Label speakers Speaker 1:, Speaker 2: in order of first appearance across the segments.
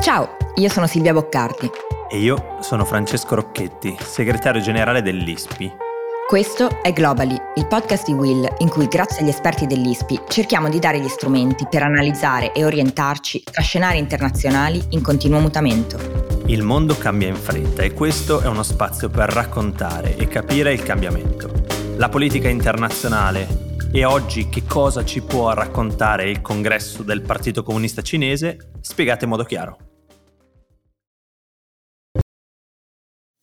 Speaker 1: Ciao, io sono Silvia Boccardi.
Speaker 2: E io sono Francesco Rocchetti, segretario generale dell'ISPI.
Speaker 1: Questo è Globally, il podcast di Will in cui grazie agli esperti dell'ISPI cerchiamo di dare gli strumenti per analizzare e orientarci tra scenari internazionali in continuo mutamento.
Speaker 2: Il mondo cambia in fretta e questo è uno spazio per raccontare e capire il cambiamento. La politica internazionale, e oggi che cosa ci può raccontare il congresso del Partito Comunista Cinese? Spiegate in modo chiaro.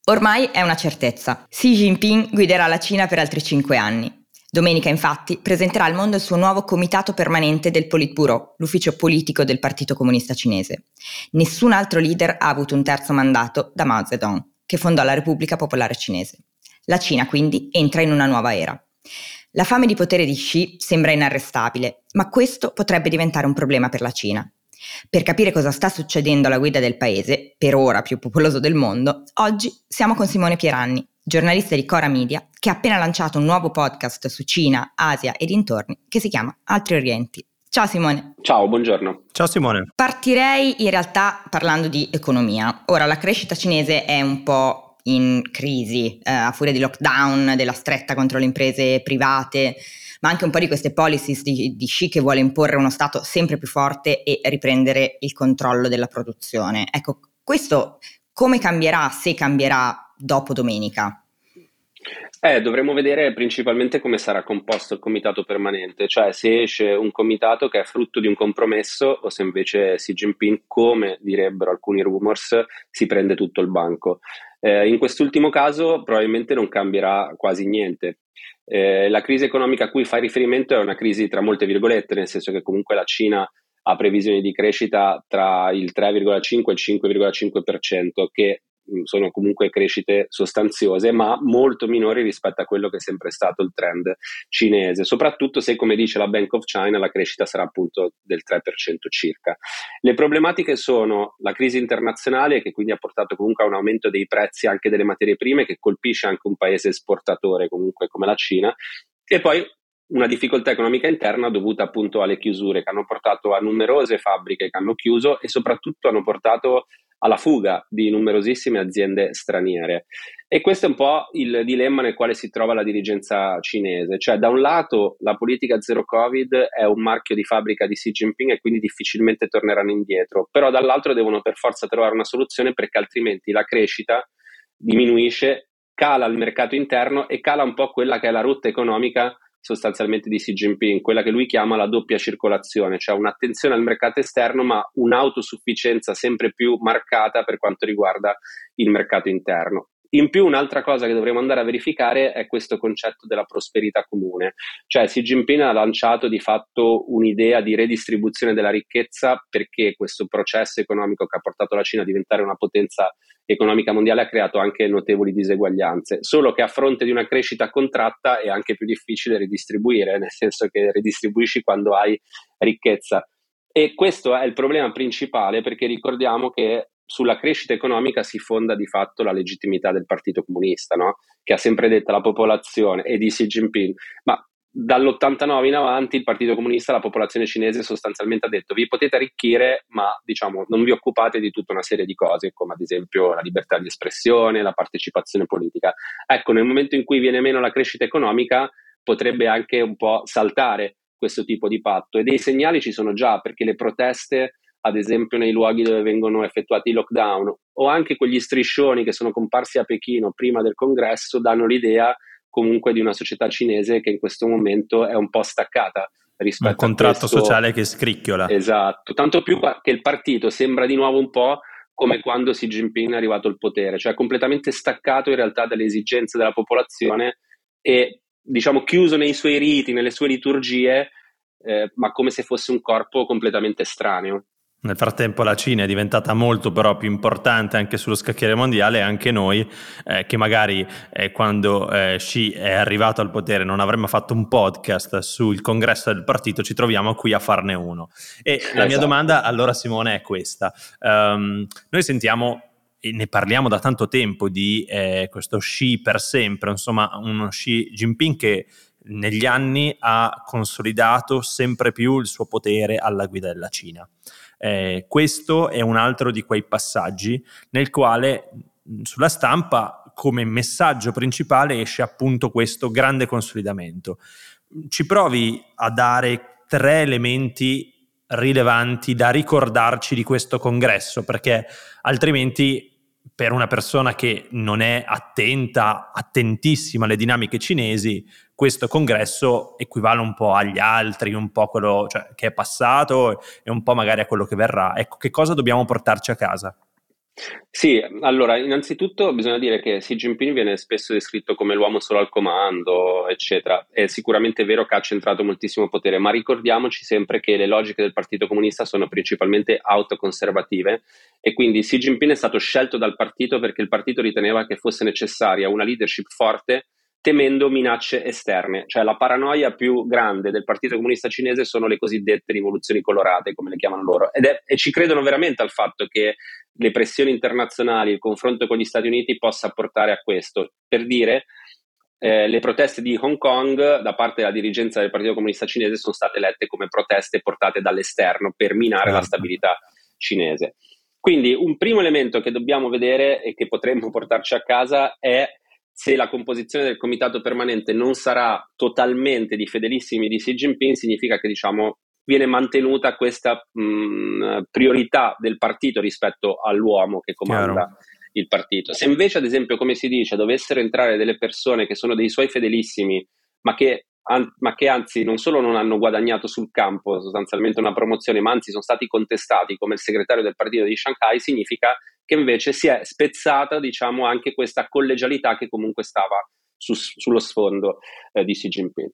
Speaker 1: Ormai è una certezza. Xi Jinping guiderà la Cina per altri cinque anni. Domenica, infatti, presenterà al mondo il suo nuovo comitato permanente del Politburo, l'ufficio politico del Partito Comunista Cinese. Nessun altro leader ha avuto un terzo mandato da Mao Zedong, che fondò la Repubblica Popolare Cinese. La Cina, quindi, entra in una nuova era. La fame di potere di Xi sembra inarrestabile, ma questo potrebbe diventare un problema per la Cina. Per capire cosa sta succedendo alla guida del paese, per ora più popoloso del mondo, oggi siamo con Simone Pieranni, giornalista di Cora Media, che ha appena lanciato un nuovo podcast su Cina, Asia e dintorni che si chiama Altri Orienti. Ciao Simone.
Speaker 3: Ciao, buongiorno.
Speaker 2: Ciao Simone.
Speaker 1: Partirei in realtà parlando di economia. Ora, la crescita cinese è un po' in crisi eh, a furia di lockdown, della stretta contro le imprese private, ma anche un po' di queste policies di, di Xi che vuole imporre uno Stato sempre più forte e riprendere il controllo della produzione. Ecco, questo come cambierà, se cambierà dopo domenica?
Speaker 3: Eh, dovremmo vedere principalmente come sarà composto il comitato permanente, cioè se esce un comitato che è frutto di un compromesso o se invece Xi Jinping, come direbbero alcuni rumors, si prende tutto il banco. Eh, in quest'ultimo caso probabilmente non cambierà quasi niente. Eh, la crisi economica a cui fai riferimento è una crisi tra molte virgolette, nel senso che comunque la Cina ha previsioni di crescita tra il 3,5 e il 5,5%, che sono comunque crescite sostanziose, ma molto minori rispetto a quello che è sempre stato il trend cinese, soprattutto se, come dice la Bank of China, la crescita sarà appunto del 3% circa. Le problematiche sono la crisi internazionale, che quindi ha portato comunque a un aumento dei prezzi anche delle materie prime, che colpisce anche un paese esportatore comunque come la Cina, e poi una difficoltà economica interna dovuta appunto alle chiusure che hanno portato a numerose fabbriche che hanno chiuso e soprattutto hanno portato alla fuga di numerosissime aziende straniere. E questo è un po' il dilemma nel quale si trova la dirigenza cinese, cioè da un lato la politica zero Covid è un marchio di fabbrica di Xi Jinping e quindi difficilmente torneranno indietro, però dall'altro devono per forza trovare una soluzione perché altrimenti la crescita diminuisce, cala il mercato interno e cala un po' quella che è la rotta economica sostanzialmente di Xi Jinping, quella che lui chiama la doppia circolazione, cioè un'attenzione al mercato esterno ma un'autosufficienza sempre più marcata per quanto riguarda il mercato interno. In più un'altra cosa che dovremmo andare a verificare è questo concetto della prosperità comune, cioè Xi Jinping ha lanciato di fatto un'idea di redistribuzione della ricchezza perché questo processo economico che ha portato la Cina a diventare una potenza economica mondiale ha creato anche notevoli diseguaglianze, solo che a fronte di una crescita contratta è anche più difficile ridistribuire, nel senso che ridistribuisci quando hai ricchezza. E questo è il problema principale perché ricordiamo che sulla crescita economica si fonda di fatto la legittimità del Partito Comunista, no? che ha sempre detto alla popolazione e di Xi Jinping, ma dall'89 in avanti il Partito Comunista, la popolazione cinese sostanzialmente ha detto vi potete arricchire, ma diciamo non vi occupate di tutta una serie di cose, come ad esempio la libertà di espressione, la partecipazione politica. Ecco, nel momento in cui viene meno la crescita economica, potrebbe anche un po' saltare questo tipo di patto e dei segnali ci sono già perché le proteste ad esempio nei luoghi dove vengono effettuati i lockdown, o anche quegli striscioni che sono comparsi a Pechino prima del congresso, danno l'idea comunque di una società cinese che in questo momento è un po' staccata rispetto
Speaker 2: un contratto
Speaker 3: questo...
Speaker 2: sociale che scricchiola.
Speaker 3: Esatto, tanto più che il partito sembra di nuovo un po' come quando Xi Jinping è arrivato al potere, cioè completamente staccato in realtà dalle esigenze della popolazione e diciamo chiuso nei suoi riti, nelle sue liturgie, eh, ma come se fosse un corpo completamente estraneo.
Speaker 2: Nel frattempo la Cina è diventata molto però più importante anche sullo scacchiere mondiale e anche noi eh, che magari eh, quando eh, Xi è arrivato al potere non avremmo fatto un podcast sul congresso del partito, ci troviamo qui a farne uno. E esatto. la mia esatto. domanda allora Simone è questa. Um, noi sentiamo e ne parliamo da tanto tempo di eh, questo Xi per sempre, insomma uno Xi Jinping che negli anni ha consolidato sempre più il suo potere alla guida della Cina. Eh, questo è un altro di quei passaggi nel quale sulla stampa come messaggio principale esce appunto questo grande consolidamento. Ci provi a dare tre elementi rilevanti da ricordarci di questo congresso, perché altrimenti per una persona che non è attenta, attentissima alle dinamiche cinesi, questo congresso equivale un po' agli altri, un po' quello cioè, che è passato e un po' magari a quello che verrà. Ecco, che cosa dobbiamo portarci a casa?
Speaker 3: Sì, allora, innanzitutto bisogna dire che Xi Jinping viene spesso descritto come l'uomo solo al comando, eccetera. È sicuramente vero che ha centrato moltissimo potere, ma ricordiamoci sempre che le logiche del Partito Comunista sono principalmente autoconservative e quindi Xi Jinping è stato scelto dal partito perché il partito riteneva che fosse necessaria una leadership forte temendo minacce esterne, cioè la paranoia più grande del Partito Comunista Cinese sono le cosiddette rivoluzioni colorate, come le chiamano loro, Ed è, e ci credono veramente al fatto che le pressioni internazionali, il confronto con gli Stati Uniti possa portare a questo. Per dire, eh, le proteste di Hong Kong da parte della dirigenza del Partito Comunista Cinese sono state lette come proteste portate dall'esterno per minare certo. la stabilità cinese. Quindi un primo elemento che dobbiamo vedere e che potremmo portarci a casa è se la composizione del comitato permanente non sarà totalmente di fedelissimi di Xi Jinping, significa che diciamo, viene mantenuta questa mh, priorità del partito rispetto all'uomo che comanda Chiaro. il partito. Se invece, ad esempio, come si dice, dovessero entrare delle persone che sono dei suoi fedelissimi, ma che, an- ma che anzi non solo non hanno guadagnato sul campo sostanzialmente una promozione, ma anzi sono stati contestati come il segretario del partito di Shanghai, significa che invece si è spezzata diciamo, anche questa collegialità che comunque stava su, sullo sfondo eh, di Xi Jinping.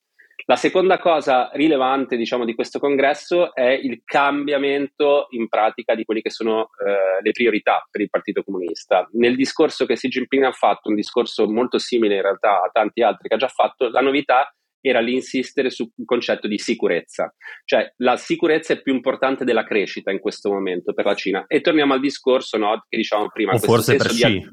Speaker 3: La seconda cosa rilevante diciamo, di questo congresso è il cambiamento in pratica di quelle che sono eh, le priorità per il Partito Comunista. Nel discorso che Xi Jinping ha fatto, un discorso molto simile in realtà a tanti altri che ha già fatto, la novità era l'insistere sul concetto di sicurezza, cioè la sicurezza è più importante della crescita in questo momento per la Cina. E torniamo al discorso no, che dicevamo prima.
Speaker 2: O forse per
Speaker 3: di...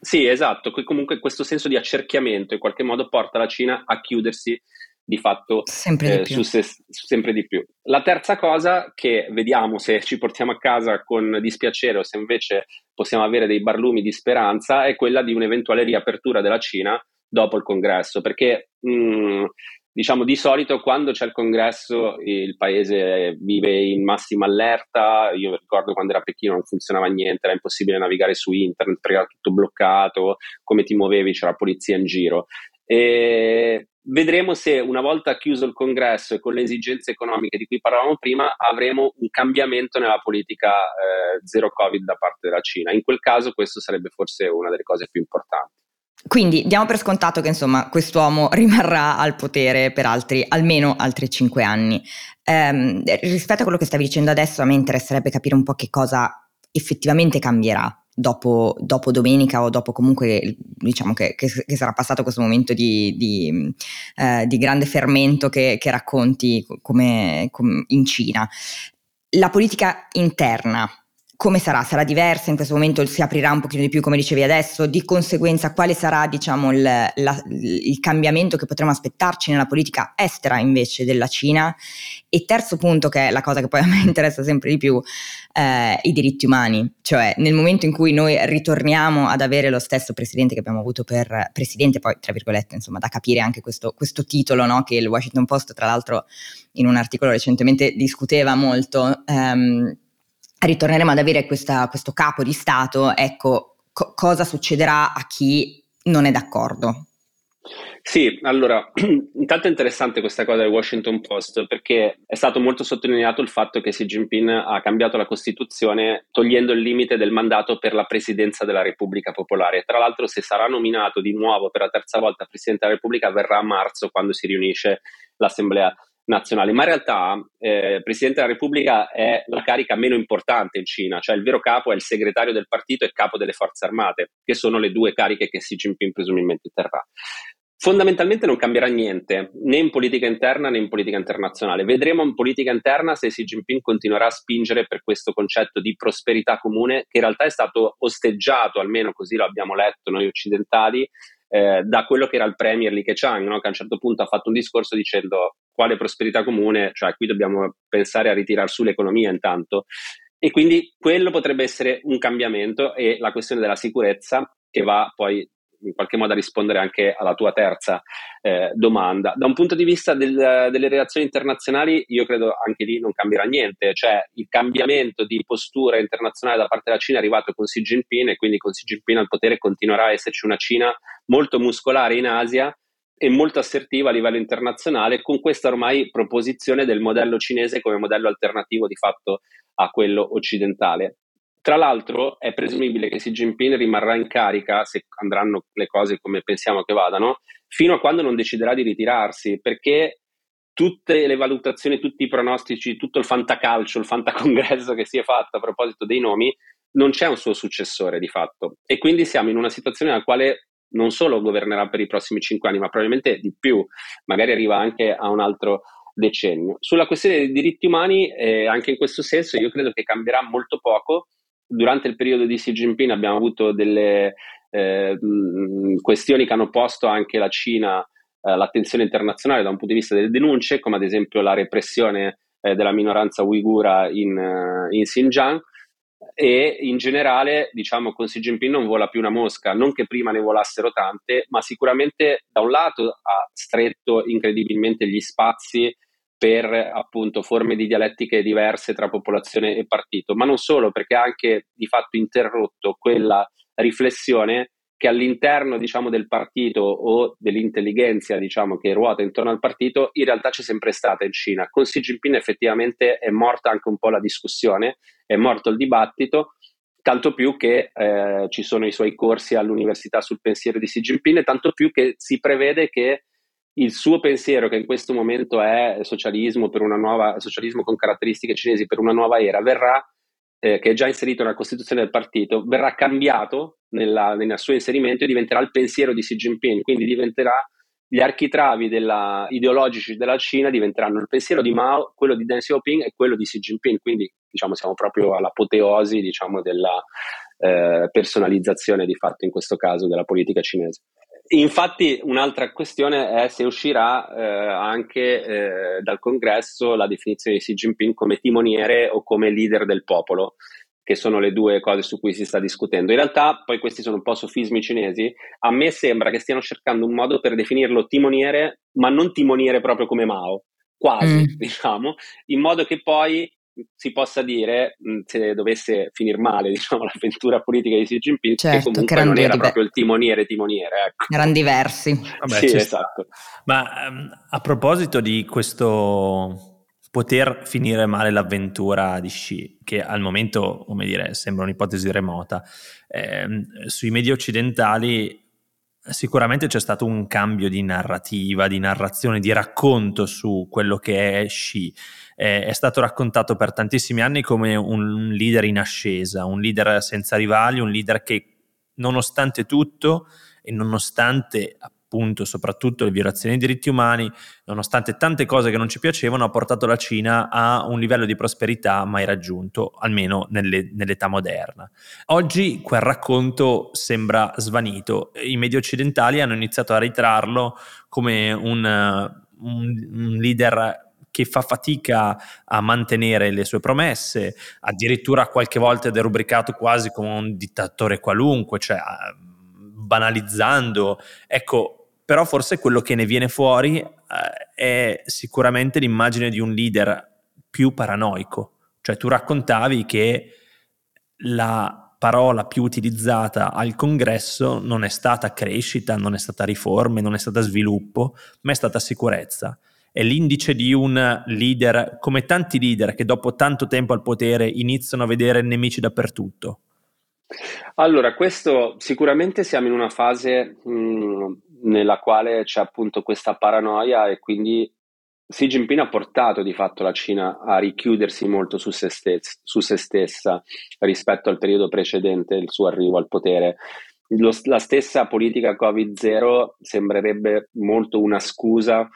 Speaker 3: Sì, esatto, comunque questo senso di accerchiamento in qualche modo porta la Cina a chiudersi di fatto
Speaker 1: sempre, eh, di, su se,
Speaker 3: sempre di più. La terza cosa che vediamo se ci portiamo a casa con dispiacere o se invece possiamo avere dei barlumi di speranza è quella di un'eventuale riapertura della Cina dopo il congresso, perché mh, mm, diciamo di solito quando c'è il congresso il paese vive in massima allerta, io ricordo quando era a Pechino non funzionava niente, era impossibile navigare su internet perché era tutto bloccato, come ti muovevi c'era polizia in giro. E vedremo se una volta chiuso il congresso e con le esigenze economiche di cui parlavamo prima avremo un cambiamento nella politica eh, zero covid da parte della Cina. In quel caso questo sarebbe forse una delle cose più importanti.
Speaker 1: Quindi diamo per scontato che insomma quest'uomo rimarrà al potere per altri, almeno altri cinque anni. Eh, rispetto a quello che stavi dicendo adesso, a me interesserebbe capire un po' che cosa effettivamente cambierà dopo, dopo domenica o dopo comunque diciamo che, che, che, sarà passato questo momento di, di, eh, di grande fermento che, che racconti come, come in Cina. La politica interna come sarà? Sarà diversa? In questo momento si aprirà un pochino di più, come dicevi adesso, di conseguenza quale sarà diciamo, il, la, il, cambiamento che potremo aspettarci nella politica estera invece della Cina? E terzo punto, che è la cosa che poi a me interessa sempre di più, eh, i diritti umani, cioè nel momento in cui noi ritorniamo ad avere lo stesso presidente che abbiamo avuto per presidente, poi tra virgolette, insomma, da capire anche questo, questo titolo no? che il Washington Post, tra l'altro, in un articolo recentemente discuteva molto. Ehm, ritorneremo ad avere questa, questo capo di Stato, ecco, co- cosa succederà a chi non è d'accordo?
Speaker 3: Sì, allora, intanto è interessante questa cosa del Washington Post perché è stato molto sottolineato il fatto che Xi Jinping ha cambiato la Costituzione togliendo il limite del mandato per la presidenza della Repubblica Popolare. Tra l'altro, se sarà nominato di nuovo per la terza volta Presidente della Repubblica, avverrà a marzo quando si riunisce l'Assemblea nazionale, ma in realtà eh, Presidente della Repubblica è la carica meno importante in Cina, cioè il vero capo è il segretario del partito e capo delle forze armate, che sono le due cariche che Xi Jinping presumibilmente terrà. Fondamentalmente non cambierà niente, né in politica interna né in politica internazionale. Vedremo in politica interna se Xi Jinping continuerà a spingere per questo concetto di prosperità comune, che in realtà è stato osteggiato, almeno così lo abbiamo letto noi occidentali, eh, da quello che era il premier Li Keqiang, no? che a un certo punto ha fatto un discorso dicendo quale prosperità comune, cioè qui dobbiamo pensare a ritirare su l'economia intanto. E quindi quello potrebbe essere un cambiamento e la questione della sicurezza che va poi in qualche modo a rispondere anche alla tua terza eh, domanda. Da un punto di vista del, delle relazioni internazionali, io credo anche lì non cambierà niente, cioè il cambiamento di postura internazionale da parte della Cina è arrivato con Xi Jinping e quindi con Xi Jinping al potere continuerà a esserci una Cina molto muscolare in Asia e molto assertiva a livello internazionale con questa ormai proposizione del modello cinese come modello alternativo di fatto a quello occidentale. Tra l'altro è presumibile che Xi Jinping rimarrà in carica, se andranno le cose come pensiamo che vadano, fino a quando non deciderà di ritirarsi, perché tutte le valutazioni, tutti i pronostici, tutto il fantacalcio, il fantacongresso che si è fatto a proposito dei nomi, non c'è un suo successore di fatto. E quindi siamo in una situazione nella quale non solo governerà per i prossimi cinque anni, ma probabilmente di più, magari arriva anche a un altro decennio. Sulla questione dei diritti umani, eh, anche in questo senso, io credo che cambierà molto poco. Durante il periodo di Xi Jinping abbiamo avuto delle eh, questioni che hanno posto anche la Cina eh, l'attenzione internazionale da un punto di vista delle denunce, come ad esempio la repressione eh, della minoranza uigura in, eh, in Xinjiang e in generale diciamo con Xi Jinping non vola più una mosca, non che prima ne volassero tante, ma sicuramente da un lato ha stretto incredibilmente gli spazi per appunto forme di dialettiche diverse tra popolazione e partito, ma non solo perché ha anche di fatto interrotto quella riflessione che all'interno diciamo, del partito o dell'intelligenza diciamo, che ruota intorno al partito in realtà c'è sempre stata in Cina. Con Xi Jinping effettivamente è morta anche un po' la discussione, è morto il dibattito, tanto più che eh, ci sono i suoi corsi all'università sul pensiero di Xi Jinping, tanto più che si prevede che il suo pensiero, che in questo momento è socialismo, nuova, socialismo con caratteristiche cinesi per una nuova era, verrà, eh, che è già inserito nella Costituzione del partito, verrà cambiato nella, nel suo inserimento e diventerà il pensiero di Xi Jinping, quindi diventerà gli architravi della, ideologici della Cina diventeranno il pensiero di Mao, quello di Deng Xiaoping e quello di Xi Jinping, quindi diciamo siamo proprio all'apoteosi diciamo, della eh, personalizzazione di fatto in questo caso della politica cinese. Infatti un'altra questione è se uscirà eh, anche eh, dal congresso la definizione di Xi Jinping come timoniere o come leader del popolo, che sono le due cose su cui si sta discutendo. In realtà, poi questi sono un po' sofismi cinesi, a me sembra che stiano cercando un modo per definirlo timoniere, ma non timoniere proprio come Mao, quasi, mm. diciamo, in modo che poi si possa dire, se dovesse finire male diciamo, l'avventura politica di Xi Jinping, certo, che comunque che non era diver- proprio il timoniere timoniere. Ecco.
Speaker 1: Erano diversi.
Speaker 3: Vabbè, sì, esatto.
Speaker 2: Ma um, a proposito di questo poter finire male l'avventura di Xi, che al momento, come dire, sembra un'ipotesi remota, eh, sui media occidentali sicuramente c'è stato un cambio di narrativa, di narrazione, di racconto su quello che è Xi eh, è stato raccontato per tantissimi anni come un leader in ascesa, un leader senza rivali, un leader che nonostante tutto e nonostante appunto soprattutto le violazioni dei diritti umani, nonostante tante cose che non ci piacevano, ha portato la Cina a un livello di prosperità mai raggiunto, almeno nelle, nell'età moderna. Oggi quel racconto sembra svanito, i media occidentali hanno iniziato a ritrarlo come un, un, un leader che fa fatica a mantenere le sue promesse, addirittura qualche volta è derubricato quasi come un dittatore qualunque, cioè banalizzando. Ecco, però forse quello che ne viene fuori eh, è sicuramente l'immagine di un leader più paranoico. Cioè tu raccontavi che la parola più utilizzata al congresso non è stata crescita, non è stata riforme, non è stata sviluppo, ma è stata sicurezza è l'indice di un leader, come tanti leader che dopo tanto tempo al potere iniziano a vedere nemici dappertutto?
Speaker 3: Allora, questo sicuramente siamo in una fase mh, nella quale c'è appunto questa paranoia e quindi Xi Jinping ha portato di fatto la Cina a richiudersi molto su se, stessa, su se stessa rispetto al periodo precedente il suo arrivo al potere. Lo, la stessa politica Covid-0 sembrerebbe molto una scusa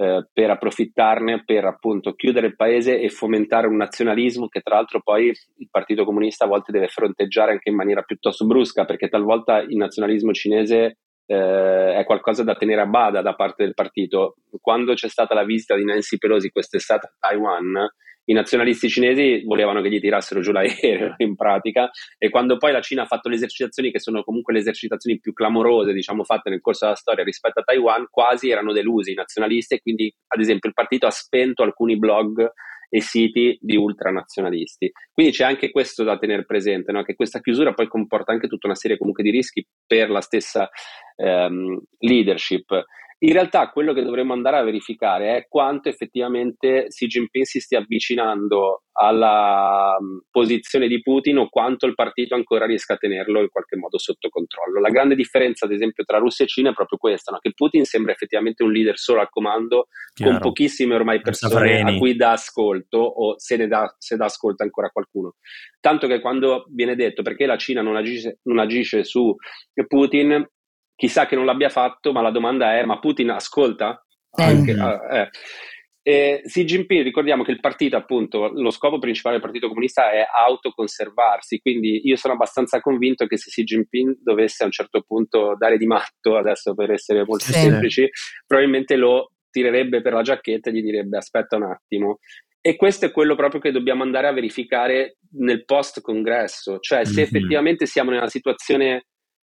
Speaker 3: eh, per approfittarne per appunto chiudere il paese e fomentare un nazionalismo che tra l'altro poi il Partito Comunista a volte deve fronteggiare anche in maniera piuttosto brusca perché talvolta il nazionalismo cinese eh, è qualcosa da tenere a bada da parte del partito. Quando c'è stata la visita di Nancy Pelosi quest'estate a Taiwan, i nazionalisti cinesi volevano che gli tirassero giù l'aereo in pratica e quando poi la Cina ha fatto le esercitazioni che sono comunque le esercitazioni più clamorose diciamo fatte nel corso della storia rispetto a Taiwan quasi erano delusi i nazionalisti e quindi ad esempio il partito ha spento alcuni blog e siti di ultranazionalisti. Quindi c'è anche questo da tenere presente, no? che questa chiusura poi comporta anche tutta una serie comunque di rischi per la stessa ehm, leadership. In realtà quello che dovremmo andare a verificare è quanto effettivamente Xi Jinping si stia avvicinando alla mm, posizione di Putin o quanto il partito ancora riesca a tenerlo in qualche modo sotto controllo. La grande differenza, ad esempio, tra Russia e Cina è proprio questa, no? che Putin sembra effettivamente un leader solo al comando, Chiaro. con pochissime ormai persone a cui dà ascolto o se ne dà, se dà ascolto ancora a qualcuno. Tanto che quando viene detto perché la Cina non agisce, non agisce su Putin, chissà che non l'abbia fatto, ma la domanda è, ma Putin ascolta? Eh. Anche, eh. Eh, Xi Jinping, ricordiamo che il partito, appunto, lo scopo principale del Partito Comunista è autoconservarsi, quindi io sono abbastanza convinto che se Xi Jinping dovesse a un certo punto dare di matto, adesso per essere molto sì. semplici, probabilmente lo tirerebbe per la giacchetta e gli direbbe aspetta un attimo. E questo è quello proprio che dobbiamo andare a verificare nel post congresso, cioè se mm-hmm. effettivamente siamo nella situazione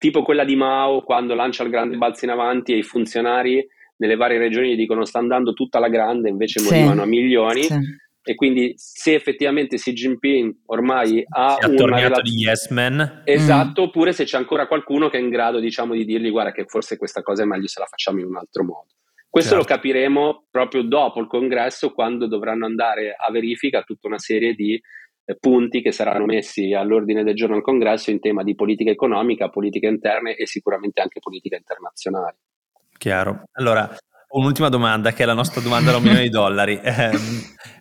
Speaker 3: tipo quella di Mao quando lancia il grande balzo in avanti e i funzionari nelle varie regioni gli dicono sta andando tutta la grande, invece sì. morivano a milioni. Sì. E quindi se effettivamente Xi Jinping ormai ha
Speaker 2: si una relazione di yes man
Speaker 3: esatto, mm. oppure se c'è ancora qualcuno che è in grado diciamo di dirgli guarda che forse questa cosa è meglio se la facciamo in un altro modo. Questo certo. lo capiremo proprio dopo il congresso quando dovranno andare a verifica tutta una serie di punti che saranno messi all'ordine del giorno al congresso in tema di politica economica, politica interne e sicuramente anche politica internazionale.
Speaker 2: Chiaro. Allora, un'ultima domanda che è la nostra domanda da un milione di dollari.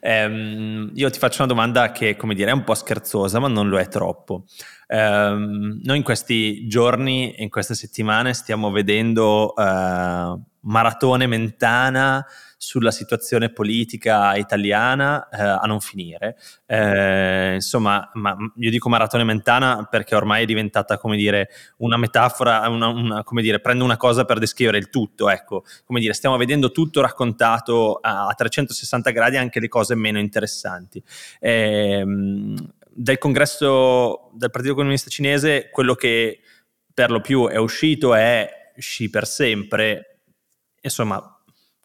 Speaker 2: Eh, ehm, io ti faccio una domanda che, come dire, è un po' scherzosa, ma non lo è troppo. Eh, noi in questi giorni, in queste settimane, stiamo vedendo eh, Maratone Mentana sulla situazione politica italiana eh, a non finire. Eh, insomma, ma io dico maratone mentana perché ormai è diventata, come dire, una metafora, una, una, come dire, prendo una cosa per descrivere il tutto, ecco, come dire, stiamo vedendo tutto raccontato a, a 360 gradi, anche le cose meno interessanti. Eh, del congresso del Partito Comunista Cinese, quello che per lo più è uscito è Xi per sempre, insomma,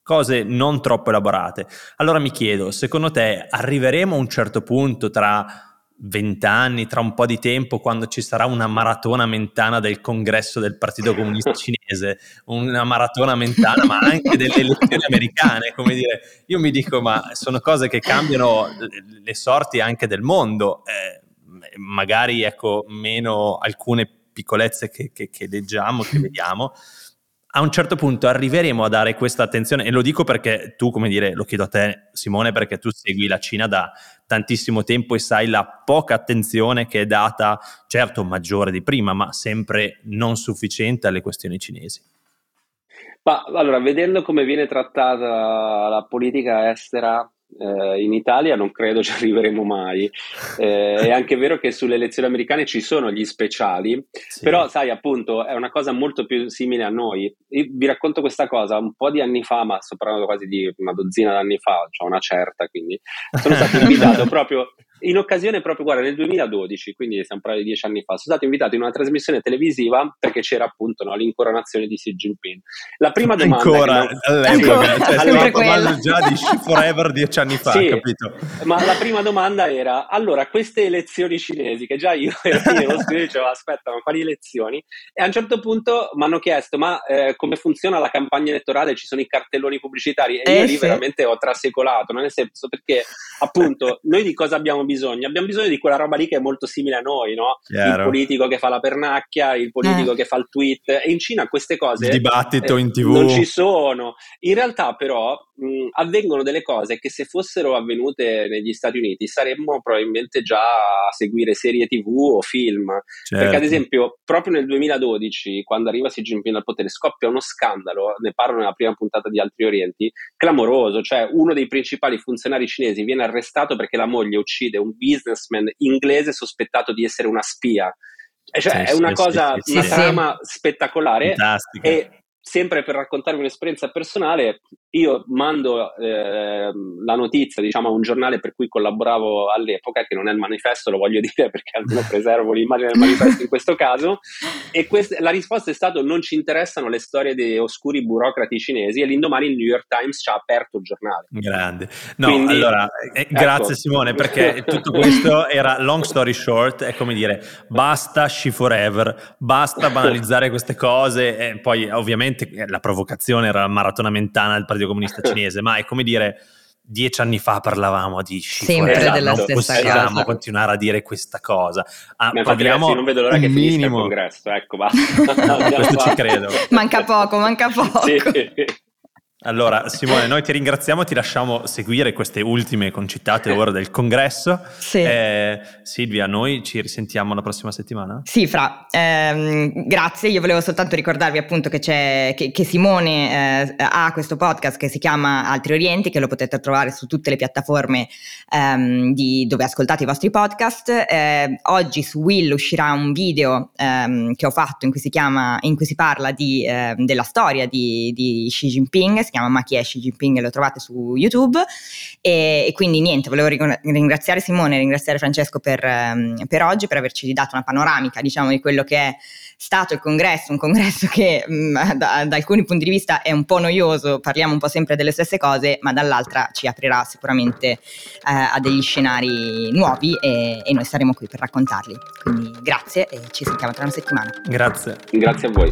Speaker 2: cose non troppo elaborate. Allora mi chiedo, secondo te arriveremo a un certo punto tra vent'anni, tra un po' di tempo, quando ci sarà una maratona mentana del congresso del Partito Comunista Cinese, una maratona mentana, ma anche delle elezioni americane, come dire, io mi dico, ma sono cose che cambiano le sorti anche del mondo, eh, magari ecco meno alcune piccolezze che, che, che leggiamo, che vediamo, a un certo punto arriveremo a dare questa attenzione, e lo dico perché tu, come dire, lo chiedo a te Simone, perché tu segui la Cina da tantissimo tempo e sai la poca attenzione che è data, certo maggiore di prima, ma sempre non sufficiente alle questioni cinesi.
Speaker 3: Ma allora, vedendo come viene trattata la politica estera eh, in Italia non credo ci arriveremo mai. Eh, è anche vero che sulle elezioni americane ci sono gli speciali, sì. però sai appunto è una cosa molto più simile a noi. Io vi racconto questa cosa, un po' di anni fa, ma sto parlando quasi di una dozzina d'anni fa, cioè una certa, quindi sono stato invitato proprio in occasione proprio, guarda, nel 2012, quindi stiamo parlando di dieci anni fa, sono stato invitato in una trasmissione televisiva perché c'era appunto no, l'incoronazione di Xi Jinping. La prima domanda...
Speaker 2: Ancora, all'epoca, cioè, stiamo parlando già di Forever dieci anni fa, sì, capito?
Speaker 3: Ma la prima domanda era, allora, queste elezioni cinesi, che già io ero scritto, dicevo, aspetta, ma quali elezioni? E a un certo punto mi hanno chiesto, ma eh, come funziona la campagna elettorale? Ci sono i cartelloni pubblicitari? E io eh, lì sì. veramente ho trasecolato, nel senso perché appunto noi di cosa abbiamo bisogno? Abbiamo bisogno di quella roba lì che è molto simile a noi, no? Chiaro. Il politico che fa la pernacchia, il politico eh. che fa il tweet. E in Cina queste cose.
Speaker 2: Il dibattito eh, in tv.
Speaker 3: Non ci sono. In realtà, però, mh, avvengono delle cose che se fossero avvenute negli Stati Uniti saremmo probabilmente già a seguire serie tv o film. Certo. Perché, ad esempio, proprio nel 2012, quando arriva Xi Jinping al potere, scoppia uno scandalo, ne parlo nella prima puntata di Altri Orienti, clamoroso. Cioè, uno dei principali funzionari cinesi viene arrestato perché la moglie uccide un businessman inglese sospettato di essere una spia Cioè, sì, è una sì, cosa, sì, una trama spettacolare.
Speaker 2: Fantastica.
Speaker 3: E sempre per raccontarvi un'esperienza personale, io mando eh, la notizia diciamo, a un giornale per cui collaboravo all'epoca, che non è il manifesto, lo voglio dire perché almeno preservo l'immagine del manifesto in questo caso, e quest- la risposta è stata non ci interessano le storie dei oscuri burocrati cinesi e l'indomani il New York Times ci ha aperto il giornale.
Speaker 2: Grande. No, Quindi, allora, eh, ecco. grazie Simone, perché tutto questo era long story short, è come dire, basta She Forever, basta banalizzare queste cose, e poi ovviamente ovviamente eh, la provocazione era la maratona mentana del Partito Comunista Cinese, ma è come dire dieci anni fa parlavamo di
Speaker 1: sempre esatto, della stessa possiamo
Speaker 2: cosa. continuare a dire questa cosa
Speaker 3: ah, parliamo non vedo l'ora che minimo. il congresso ecco basta
Speaker 2: questo ci credo
Speaker 1: manca poco manca poco sì.
Speaker 2: Allora, Simone, noi ti ringraziamo, ti lasciamo seguire queste ultime concitate ore del congresso.
Speaker 1: Sì.
Speaker 2: Eh, Silvia, noi ci risentiamo la prossima settimana?
Speaker 1: Sì, Fra, ehm, grazie. Io volevo soltanto ricordarvi appunto che, c'è, che, che Simone eh, ha questo podcast che si chiama Altri Orienti, che lo potete trovare su tutte le piattaforme ehm, di, dove ascoltate i vostri podcast. Eh, oggi su Will uscirà un video ehm, che ho fatto in cui si, chiama, in cui si parla di, ehm, della storia di, di Xi Jinping chiama Ma chi è Xi Jinping e lo trovate su YouTube. E, e quindi niente, volevo ringraziare Simone, ringraziare Francesco per, um, per oggi, per averci dato una panoramica diciamo di quello che è stato il congresso, un congresso che mh, mm, da, da, alcuni punti di vista è un po' noioso, parliamo un po' sempre delle stesse cose, ma dall'altra ci aprirà sicuramente eh, a degli scenari nuovi e, e, noi saremo qui per raccontarli. Quindi grazie e ci sentiamo tra una settimana.
Speaker 2: Grazie.
Speaker 3: Grazie a voi.